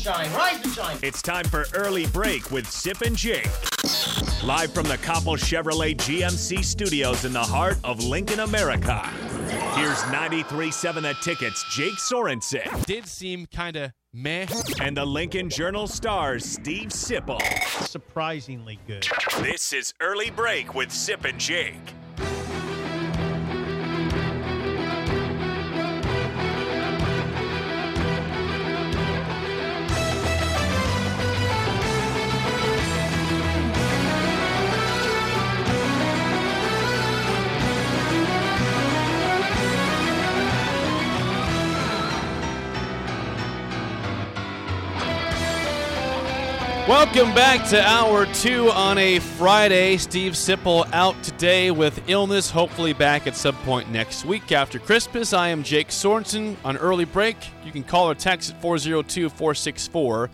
And shine, rise and shine. It's time for Early Break with Sip and Jake. Live from the Copple Chevrolet GMC studios in the heart of Lincoln, America. Here's 93.7 The Tickets, Jake Sorensen. Did seem kind of meh. And the Lincoln Journal Star's, Steve Sipple. Surprisingly good. This is Early Break with Sip and Jake. Welcome back to hour two on a Friday. Steve Sipple out today with illness, hopefully back at some point next week after Christmas. I am Jake Sorensen on early break. You can call or text at 402 464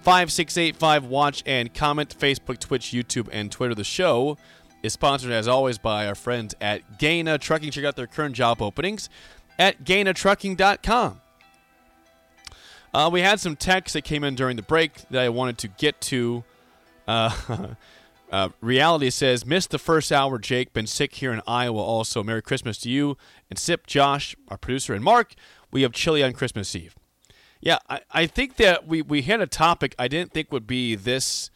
5685. Watch and comment Facebook, Twitch, YouTube, and Twitter. The show is sponsored, as always, by our friends at Gana Trucking. Check out their current job openings at ganatrucking.com. Uh, we had some texts that came in during the break that I wanted to get to. Uh, uh, reality says, missed the first hour, Jake. Been sick here in Iowa also. Merry Christmas to you and Sip, Josh, our producer, and Mark. We have chili on Christmas Eve. Yeah, I, I think that we, we had a topic I didn't think would be this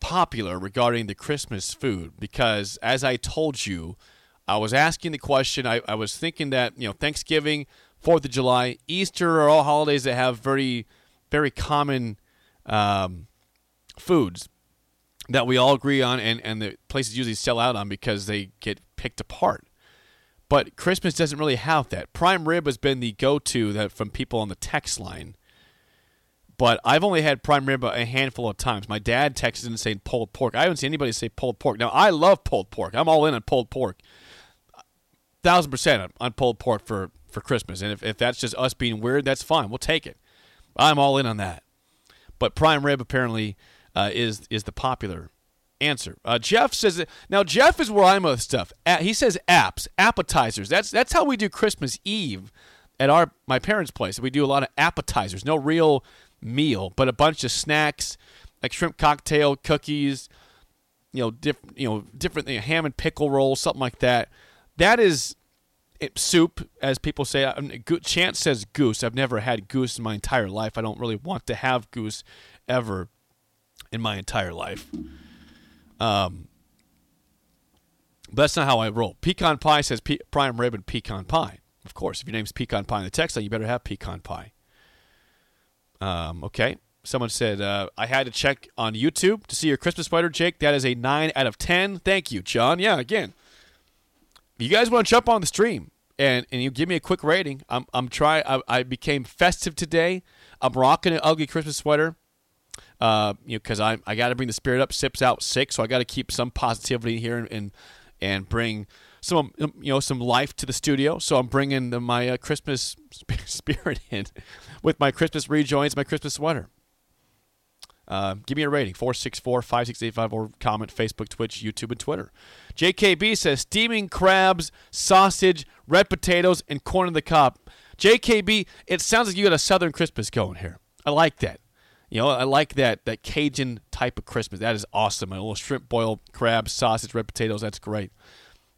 popular regarding the Christmas food because, as I told you, I was asking the question. I, I was thinking that, you know, Thanksgiving – Fourth of July, Easter are all holidays that have very, very common um, foods that we all agree on, and and the places usually sell out on because they get picked apart. But Christmas doesn't really have that. Prime rib has been the go-to that from people on the text line. But I've only had prime rib a handful of times. My dad texted and saying pulled pork. I haven't seen anybody say pulled pork. Now I love pulled pork. I'm all in on pulled pork. Thousand percent on pulled pork for for Christmas. And if, if that's just us being weird, that's fine. We'll take it. I'm all in on that. But prime rib apparently uh, is is the popular answer. Uh, Jeff says now Jeff is where I'm with stuff. he says apps, appetizers. That's that's how we do Christmas Eve at our my parents' place. We do a lot of appetizers, no real meal, but a bunch of snacks like shrimp cocktail, cookies, you know, different you know different you know, ham and pickle rolls, something like that. That is soup, as people say. Chance says goose. I've never had goose in my entire life. I don't really want to have goose ever in my entire life. Um, but that's not how I roll. Pecan pie says pe- prime rib and pecan pie. Of course, if your name's pecan pie in the text line, you better have pecan pie. Um, okay. Someone said, uh, I had to check on YouTube to see your Christmas spider, Jake. That is a 9 out of 10. Thank you, John. Yeah, again, you guys want to jump on the stream and and you give me a quick rating, I'm I'm trying. I, became festive today. I'm rocking an ugly Christmas sweater. Uh, you know, because I I got to bring the spirit up. Sips out sick, so I got to keep some positivity here and, and and bring some you know some life to the studio. So I'm bringing the, my uh, Christmas spirit in with my Christmas rejoins, my Christmas sweater. Uh, give me a rating 464 5685 or comment Facebook, Twitch, YouTube, and Twitter. JKB says steaming crabs, sausage, red potatoes, and corn on the cob. JKB, it sounds like you got a Southern Christmas going here. I like that. You know, I like that that Cajun type of Christmas. That is awesome. A little shrimp boil, crab, sausage, red potatoes. That's great.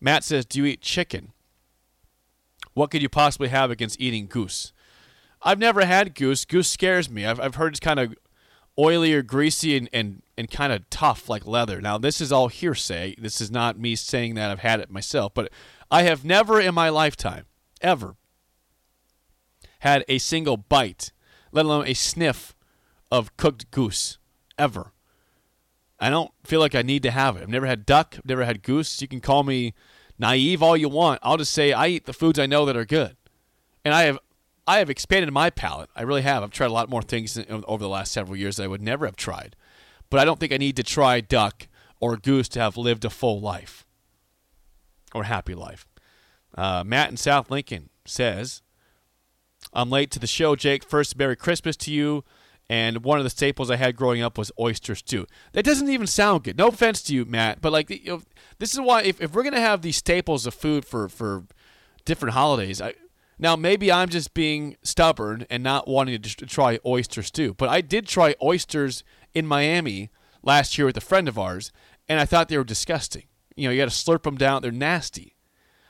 Matt says, "Do you eat chicken?" What could you possibly have against eating goose? I've never had goose. Goose scares me. I've, I've heard it's kind of oily or greasy and, and, and kind of tough like leather. Now, this is all hearsay. This is not me saying that I've had it myself, but I have never in my lifetime, ever, had a single bite, let alone a sniff of cooked goose, ever. I don't feel like I need to have it. I've never had duck, I've never had goose. You can call me naive all you want. I'll just say I eat the foods I know that are good. And I have I have expanded my palate. I really have. I've tried a lot more things over the last several years that I would never have tried. But I don't think I need to try duck or goose to have lived a full life or happy life. Uh, Matt in South Lincoln says, I'm late to the show, Jake. First, Merry Christmas to you. And one of the staples I had growing up was oyster stew. That doesn't even sound good. No offense to you, Matt, but like, you know, this is why if, if we're gonna have these staples of food for for different holidays, I, now maybe I'm just being stubborn and not wanting to try oyster stew, but I did try oysters in Miami last year with a friend of ours, and I thought they were disgusting. You know, you got to slurp them down; they're nasty.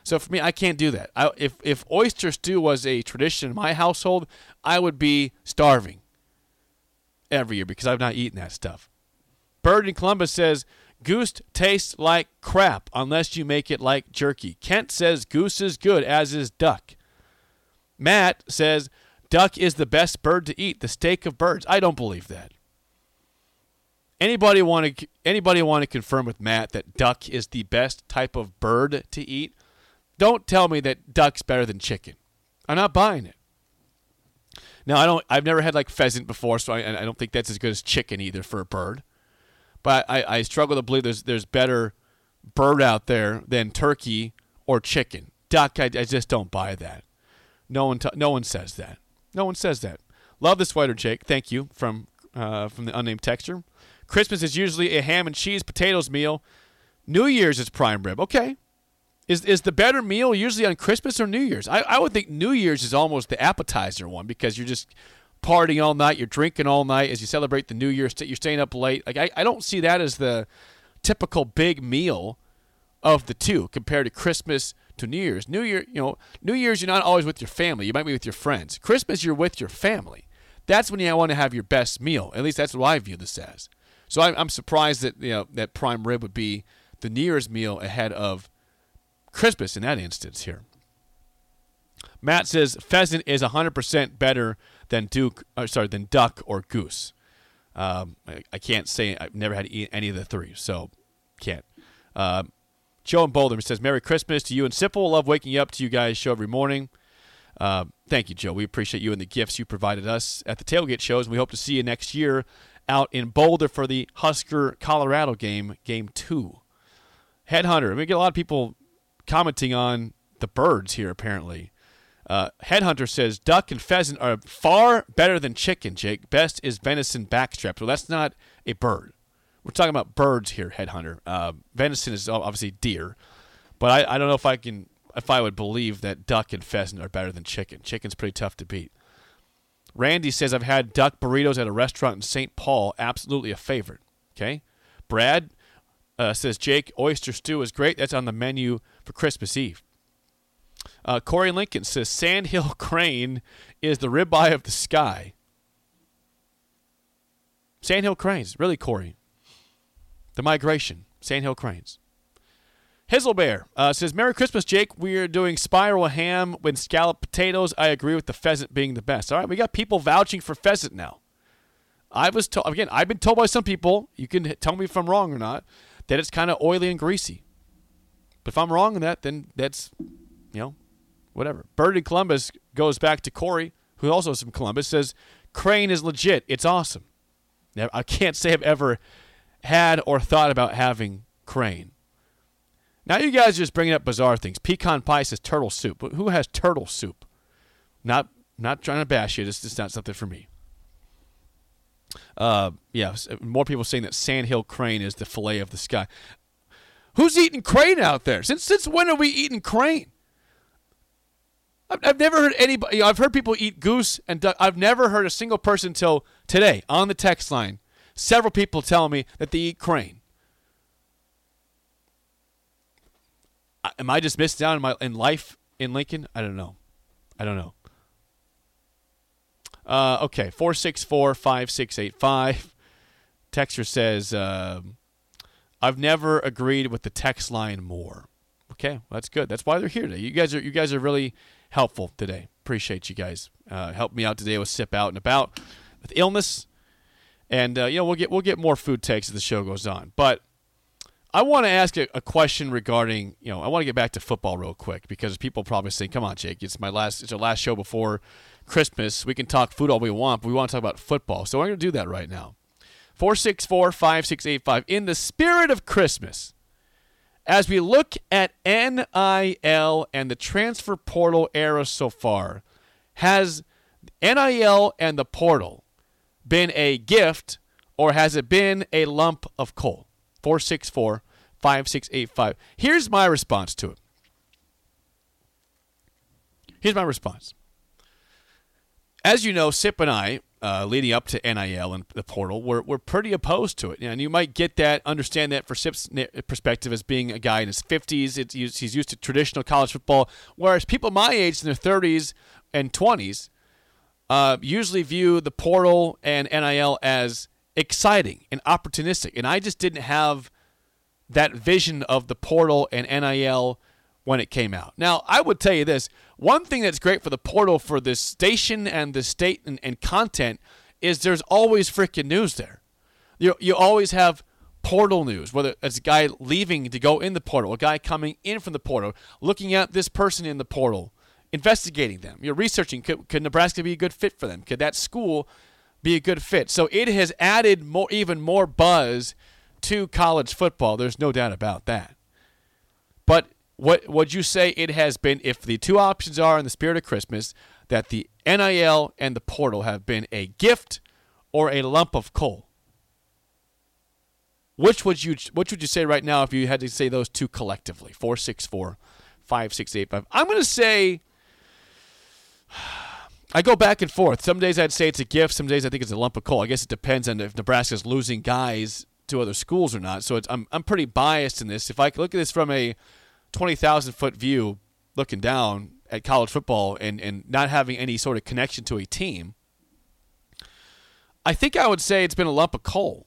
So for me, I can't do that. I, if if oyster stew was a tradition in my household, I would be starving every year because I've not eaten that stuff. Bird in Columbus says goose tastes like crap unless you make it like jerky. Kent says goose is good, as is duck. Matt says duck is the best bird to eat, the steak of birds. I don't believe that. Anybody want to anybody want to confirm with Matt that duck is the best type of bird to eat? Don't tell me that duck's better than chicken. I'm not buying it. Now I don't. I've never had like pheasant before, so I, I don't think that's as good as chicken either for a bird. But I, I struggle to believe there's there's better bird out there than turkey or chicken. Duck, I, I just don't buy that. No one, t- no one says that. No one says that. Love the sweater, Jake. Thank you from uh, from the unnamed texture. Christmas is usually a ham and cheese potatoes meal. New Year's is prime rib. Okay. Is is the better meal usually on Christmas or New Year's? I, I would think New Year's is almost the appetizer one because you're just partying all night, you're drinking all night as you celebrate the New Year. You're staying up late. Like I, I don't see that as the typical big meal of the two compared to Christmas to New Year's. New Year, you know, New Year's you're not always with your family. You might be with your friends. Christmas you're with your family. That's when you want to have your best meal. At least that's what I view this as. So I'm, I'm surprised that you know that prime rib would be the New Year's meal ahead of Christmas in that instance here. Matt says pheasant is 100% better than duke, or sorry, than duck or goose. Um, I, I, can't say I've never had any of the three, so can't. Uh, Joe and Boulder says, Merry Christmas to you and Sipple. Love waking you up to you guys' show every morning. Uh, thank you, Joe. We appreciate you and the gifts you provided us at the tailgate shows, and we hope to see you next year out in Boulder for the Husker Colorado game, game two. Headhunter. We get a lot of people commenting on the birds here, apparently. Uh, Headhunter says duck and pheasant are far better than chicken, Jake. Best is venison backstrap. So that's not a bird. We're talking about birds here, Headhunter. Uh, venison is obviously deer, but I, I don't know if I can if I would believe that duck and pheasant are better than chicken. Chicken's pretty tough to beat. Randy says I've had duck burritos at a restaurant in St. Paul. Absolutely a favorite. Okay. Brad uh, says Jake oyster stew is great. That's on the menu for Christmas Eve. Uh, Corey Lincoln says Sandhill crane is the ribeye of the sky. Sandhill cranes, really, Corey. The Migration, Sandhill Cranes. Hizzlebear uh, says, Merry Christmas, Jake. We are doing spiral ham with scalloped potatoes. I agree with the pheasant being the best. All right, we got people vouching for pheasant now. I was told, again, I've been told by some people, you can tell me if I'm wrong or not, that it's kind of oily and greasy. But if I'm wrong in that, then that's, you know, whatever. Bird in Columbus goes back to Corey, who also is from Columbus, says, Crane is legit. It's awesome. Now, I can't say I've ever had or thought about having crane. Now you guys are just bringing up bizarre things. Pecan pie says turtle soup. But Who has turtle soup? Not not trying to bash you. This is not something for me. Uh, yeah, more people saying that sandhill crane is the fillet of the sky. Who's eating crane out there? Since since when are we eating crane? I've, I've never heard anybody. You know, I've heard people eat goose and duck. I've never heard a single person till today on the text line several people telling me that they eat crane. Am I just missing out in my in life in Lincoln? I don't know. I don't know. Uh, okay, 464 5685. Texter says, uh, I've never agreed with the text line more. Okay, well, that's good. That's why they're here today. You guys are you guys are really helpful today. Appreciate you guys. Uh, helped me out today with sip out and about with illness, and uh, you know we'll get we'll get more food takes as the show goes on. But I want to ask a, a, question regarding you know I want to get back to football real quick because people probably say, "Come on, Jake, it's my last it's our last show before Christmas. We can talk food all we want, but we want to talk about football. So we're going to do that right now. 464 5685. In the spirit of Christmas, as we look at NIL and the transfer portal era so far, has NIL and the portal been a gift or has it been a lump of coal? 464 5685. Here's my response to it. Here's my response. As you know, Sip and I, uh, leading up to NIL and the portal, we're, we're pretty opposed to it. And you might get that, understand that for Sip's perspective as being a guy in his 50s. It's, he's used to traditional college football, whereas people my age in their 30s and 20s uh, usually view the portal and NIL as exciting and opportunistic. And I just didn't have that vision of the portal and NIL when it came out. Now, I would tell you this one thing that's great for the portal for this station and the state and, and content is there's always freaking news there. You, you always have portal news, whether it's a guy leaving to go in the portal, a guy coming in from the portal, looking at this person in the portal, investigating them. You're researching could, could Nebraska be a good fit for them? Could that school be a good fit? So it has added more, even more buzz to college football. There's no doubt about that. But what would you say it has been if the two options are in the spirit of Christmas that the NIL and the portal have been a gift or a lump of coal? Which would you which would you say right now if you had to say those two collectively? 464 5685. I'm going to say I go back and forth. Some days I'd say it's a gift, some days I think it's a lump of coal. I guess it depends on if Nebraska's losing guys to other schools or not. So I'm I'm pretty biased in this. If I look at this from a 20,000 foot view looking down at college football and, and not having any sort of connection to a team, I think I would say it's been a lump of coal.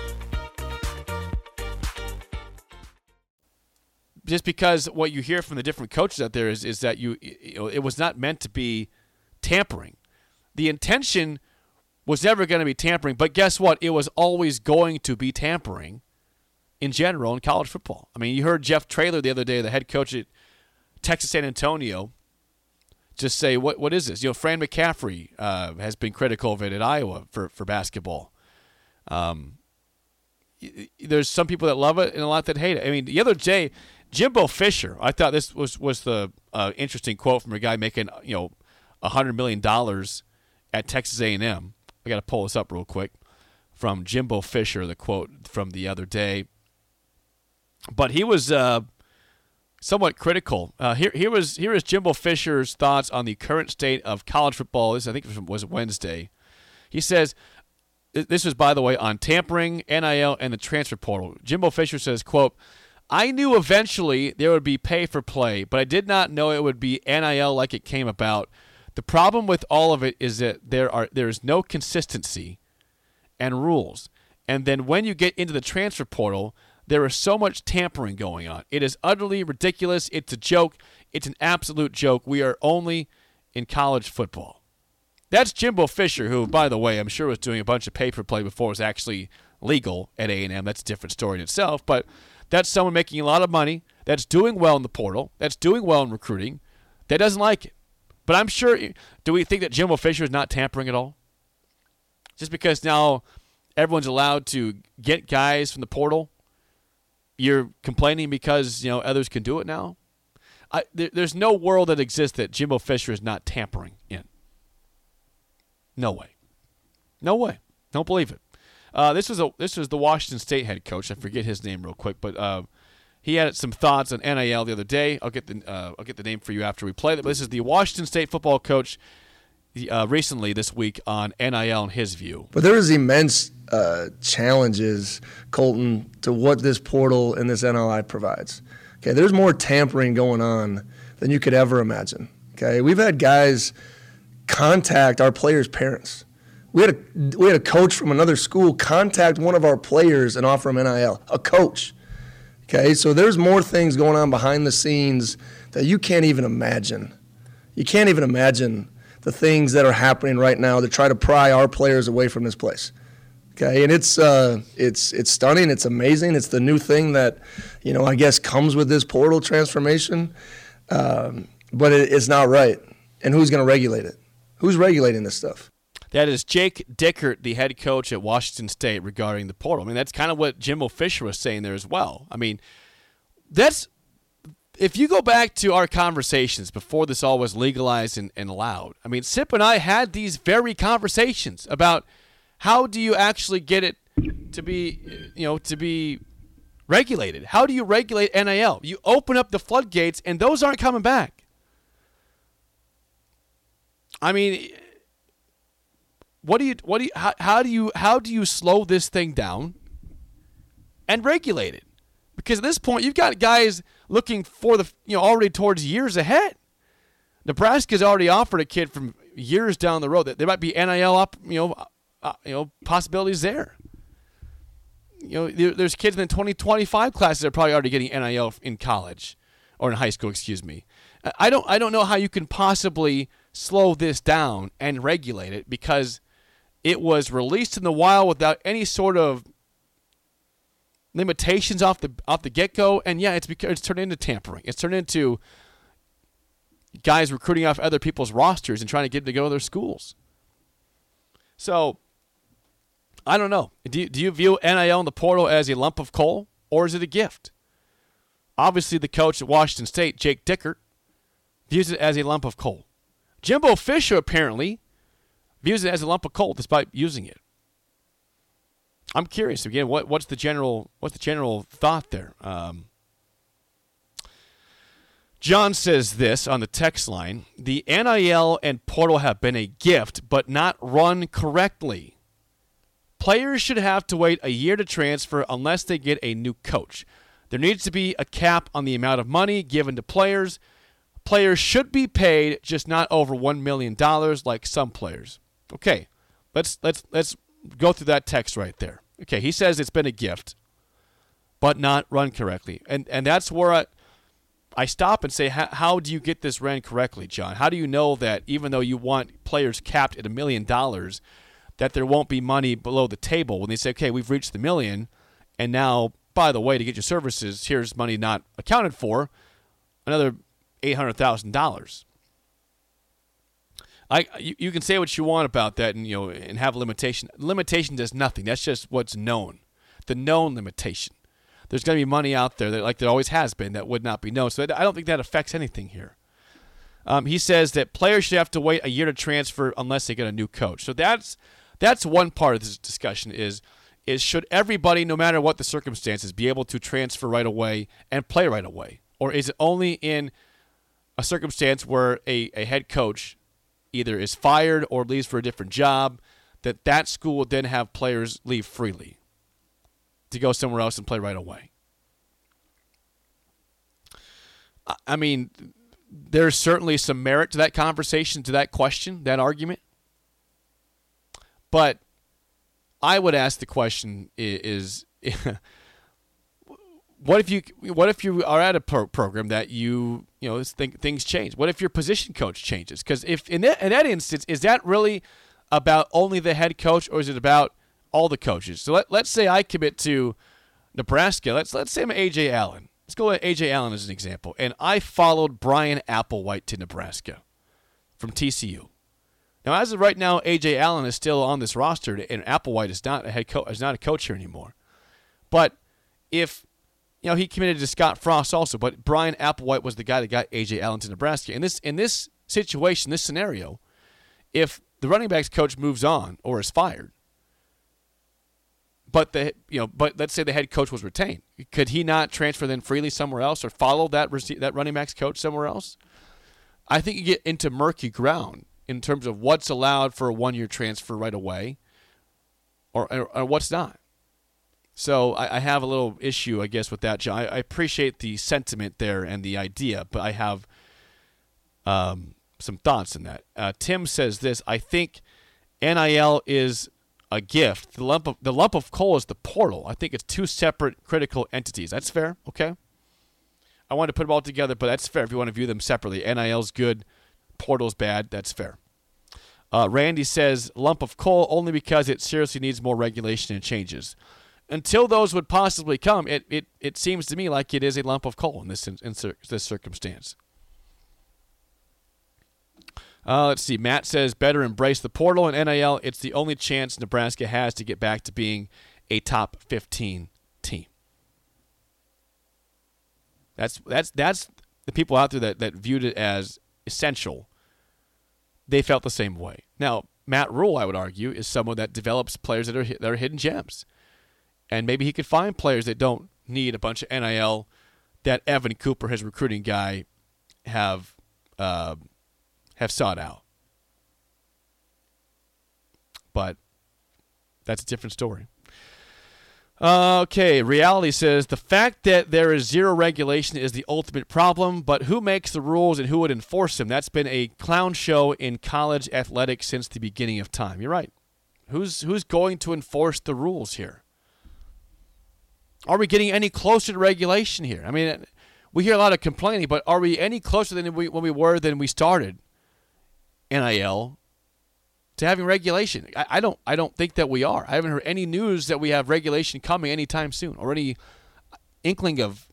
Just because what you hear from the different coaches out there is is that you, you know, it was not meant to be tampering. The intention was never going to be tampering, but guess what? It was always going to be tampering in general in college football. I mean, you heard Jeff Traylor the other day, the head coach at Texas San Antonio, just say, "What what is this?" You know, Fran McCaffery uh, has been critical of it at Iowa for for basketball. Um, there's some people that love it and a lot that hate it. I mean, the other day, Jimbo Fisher, I thought this was was the uh, interesting quote from a guy making you know hundred million dollars at Texas A and M. I got to pull this up real quick from Jimbo Fisher, the quote from the other day. But he was uh, somewhat critical. Uh, here, here was here is Jimbo Fisher's thoughts on the current state of college football. This I think was Wednesday. He says, "This was by the way on tampering, NIL, and the transfer portal." Jimbo Fisher says, "quote." I knew eventually there would be pay for play, but I did not know it would be NIL like it came about. The problem with all of it is that there are there is no consistency and rules. And then when you get into the transfer portal, there is so much tampering going on. It is utterly ridiculous. It's a joke. It's an absolute joke. We are only in college football. That's Jimbo Fisher, who, by the way, I'm sure was doing a bunch of paper play before it was actually legal at A&M. That's a different story in itself. But that's someone making a lot of money, that's doing well in the portal, that's doing well in recruiting, that doesn't like it. But I'm sure. Do we think that Jimbo Fisher is not tampering at all? Just because now everyone's allowed to get guys from the portal, you're complaining because you know others can do it now. I, there, there's no world that exists that Jimbo Fisher is not tampering in. No way. No way. Don't believe it. Uh, this was a this was the Washington State head coach. I forget his name real quick, but uh, he had some thoughts on NIL the other day. I'll get the uh, I'll get the name for you after we play it. But this is the Washington State football coach uh, recently this week on NIL and his view. But there is immense uh, challenges, Colton, to what this portal and this NIL provides. Okay, there's more tampering going on than you could ever imagine. Okay, we've had guys contact our players' parents. We had a we had a coach from another school contact one of our players and offer him NIL. A coach. Okay, so there's more things going on behind the scenes that you can't even imagine. You can't even imagine the things that are happening right now to try to pry our players away from this place. Okay, and it's uh, it's it's stunning. It's amazing. It's the new thing that, you know, I guess comes with this portal transformation, um, but it, it's not right. And who's going to regulate it? Who's regulating this stuff? That is Jake Dickert, the head coach at Washington State, regarding the portal. I mean, that's kind of what Jimbo Fisher was saying there as well. I mean, that's if you go back to our conversations before this all was legalized and, and allowed. I mean, Sip and I had these very conversations about how do you actually get it to be, you know, to be regulated. How do you regulate NIL? You open up the floodgates, and those aren't coming back. I mean, what do you what do you how, how do you how do you slow this thing down and regulate it? Because at this point you've got guys looking for the you know already towards years ahead. Nebraska's already offered a kid from years down the road that there might be NIL up you know uh, you know possibilities there. You know there, there's kids in the 2025 classes that are probably already getting NIL in college or in high school, excuse me. I don't I don't know how you can possibly slow this down and regulate it because it was released in the wild without any sort of limitations off the off the get go, and yeah, it's because it's turned into tampering. It's turned into guys recruiting off other people's rosters and trying to get them to go to their schools. So I don't know. Do you, do you view NIL in the portal as a lump of coal or is it a gift? Obviously, the coach at Washington State, Jake Dickert, views it as a lump of coal. Jimbo Fisher apparently views it as a lump of coal despite using it. I'm curious again. What what's the general what's the general thought there? Um, John says this on the text line: the NIL and portal have been a gift, but not run correctly. Players should have to wait a year to transfer unless they get a new coach. There needs to be a cap on the amount of money given to players. Players should be paid, just not over one million dollars like some players. Okay, let's let's let's go through that text right there. Okay, he says it's been a gift, but not run correctly, and and that's where I I stop and say, how do you get this ran correctly, John? How do you know that even though you want players capped at a million dollars, that there won't be money below the table when they say, okay, we've reached the million, and now by the way, to get your services, here's money not accounted for, another eight hundred thousand dollars. I you, you, can say what you want about that and you know and have a limitation. Limitation does nothing. That's just what's known. The known limitation. There's going to be money out there that like there always has been that would not be known. So I don't think that affects anything here. Um, he says that players should have to wait a year to transfer unless they get a new coach. So that's that's one part of this discussion is is should everybody, no matter what the circumstances, be able to transfer right away and play right away, or is it only in a circumstance where a, a head coach either is fired or leaves for a different job, that that school would then have players leave freely to go somewhere else and play right away. I mean, there's certainly some merit to that conversation, to that question, that argument. But I would ask the question is, what if you what if you are at a pro- program that you you know th- things change? What if your position coach changes? Because if in that, in that instance, is that really about only the head coach, or is it about all the coaches? So let, let's say I commit to Nebraska. Let's let's say I'm Ajay Allen. Let's go with Ajay Allen as an example, and I followed Bryan Applewhite to Nebraska from TCU. Now, as of right now, Ajay Allen is still on this roster, and Applewhite is not a head coach, is not a coach here anymore. But if you know he committed to Scott Frost also, but Bryan Applewhite was the guy that got Ajay Allen to Nebraska. In this in this situation, this scenario, if the running backs coach moves on or is fired, but the you know, but let's say the head coach was retained, could he not transfer then freely somewhere else or follow that that running backs coach somewhere else? I think you get into murky ground in terms of what's allowed for a one year transfer right away or, or, or, what's not. So I, I, have a little issue, I guess, with that. I, I, appreciate the sentiment there and the idea, but I have um, some thoughts on that. Uh, Tim says this I think NIL is a gift. The lump, of, the lump of coal is the portal. I think it's two separate critical entities. That's fair, okay? I want to put them all together, but that's fair if you want to view them separately. NIL's good, portal's bad. That's fair. Uh, Randy says lump of coal only because it seriously needs more regulation and changes. Until those would possibly come, it, it, it seems to me like it is a lump of coal in this in, in this circumstance. Uh, let's see. Matt says better embrace the portal and NIL. It's the only chance Nebraska has to get back to being a top 15 team. That's that's that's the people out there that, that viewed it as essential they felt the same way. Now, Matt Rhule, I would argue, is someone that develops players that are that are hidden gems, and maybe he could find players that don't need a bunch of NIL that Evan Cooper, his recruiting guy, have uh, have sought out. But that's a different story. Okay, reality says the fact that there is zero regulation is the ultimate problem, but who makes the rules and who would enforce them? That's been a clown show in college athletics since the beginning of time. You're right. Who's who's going to enforce the rules here? Are we getting any closer to regulation here? I mean, we hear a lot of complaining, but are we any closer than we, when we were than we started NIL to having regulation. I, I, don't I don't think that we are. I haven't heard any news that we have regulation coming anytime soon or any inkling of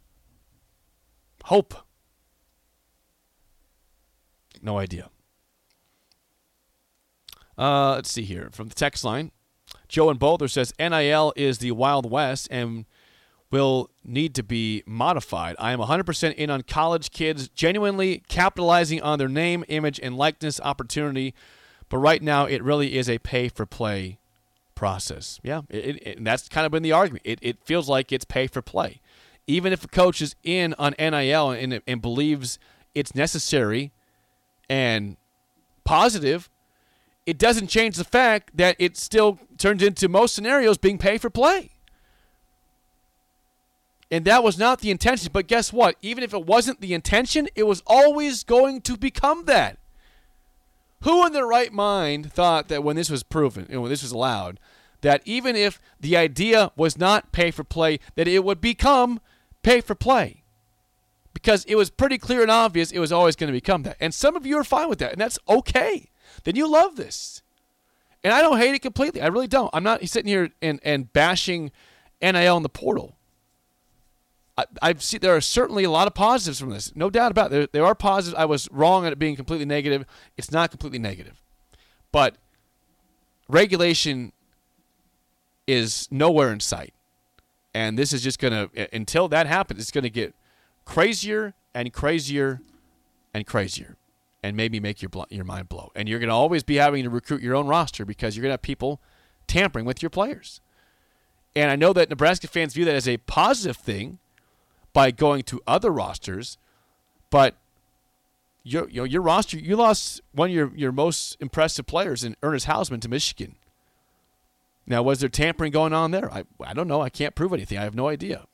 hope. No idea. Uh, let's see here from the text line. Joe and Boulder says NIL is the Wild West and will need to be modified. I am 100% in on college kids genuinely capitalizing on their name, image, and likeness opportunity but right now, it really is a pay for play process. Yeah, it, it, that's kind of been the argument. It, it feels like it's pay for play. Even if a coach is in on NIL and, and believes it's necessary and positive, it doesn't change the fact that it still turns into most scenarios being pay for play. And that was not the intention. But guess what? Even if it wasn't the intention, it was always going to become that. Who in their right mind thought that when this was proven, and when this was allowed, that even if the idea was not pay for play, that it would become pay for play? Because it was pretty clear and obvious it was always going to become that. And some of you are fine with that, and that's okay. Then you love this. And I don't hate it completely. I really don't. I'm not sitting here and, and bashing NIL in the portal. I, have seen there are certainly a lot of positives from this, no doubt about it. There, there are positives. I was wrong on it being completely negative. It's not completely negative, but regulation is nowhere in sight, and this is just to until that happens, it's to get crazier and crazier and crazier, and maybe make your your mind blow. And you're to always be having to recruit your own roster because you're to have people tampering with your players. And I know that Nebraska fans view that as a positive thing by going to other rosters, but your you know, your roster you lost one of your, your most impressive players in Ernest Hausmann to Michigan. Now, was there tampering going on there? I I don't know. I can't prove anything. I have no idea.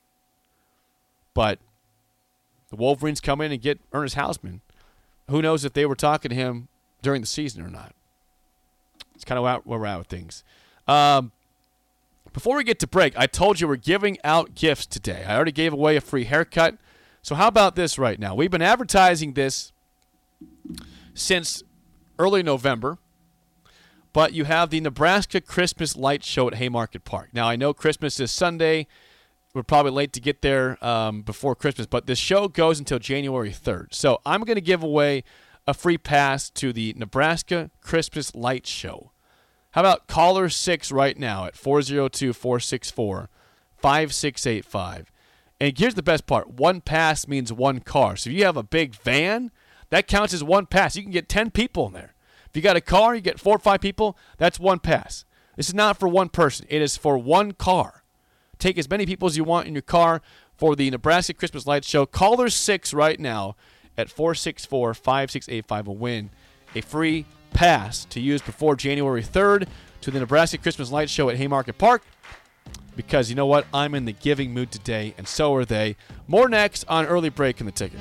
But the Wolverines come in and get Ernest Hausmann. Who knows if they were talking to him during the season or not? It's kind of where we're at with things. Um, before we get to break, I told you we're giving out gifts today. I already gave away a free haircut So, how about this right now? We've been advertising this since early November, but you have the Nebraska Christmas Light Show at Haymarket Park. Now, I know Christmas is Sunday. We're probably late to get there um, before Christmas, but this show goes until January 3rd. So, I'm going to give away a free pass to the Nebraska Christmas Light Show. How about caller six right now at 402 464 5685? And here's the best part one pass means one car. So if you have a big van, that counts as one pass. You can get 10 people in there. If you got a car, you get four or five people, that's one pass. This is not for one person, it is for one car. Take as many people as you want in your car for the Nebraska Christmas Lights Show. Caller 6 right now at 464 5685 will win a free pass to use before January 3rd to the Nebraska Christmas Light Show at Haymarket Park because you know what? I'm in the giving mood today, and so are they. More next on Early Break in the Ticket.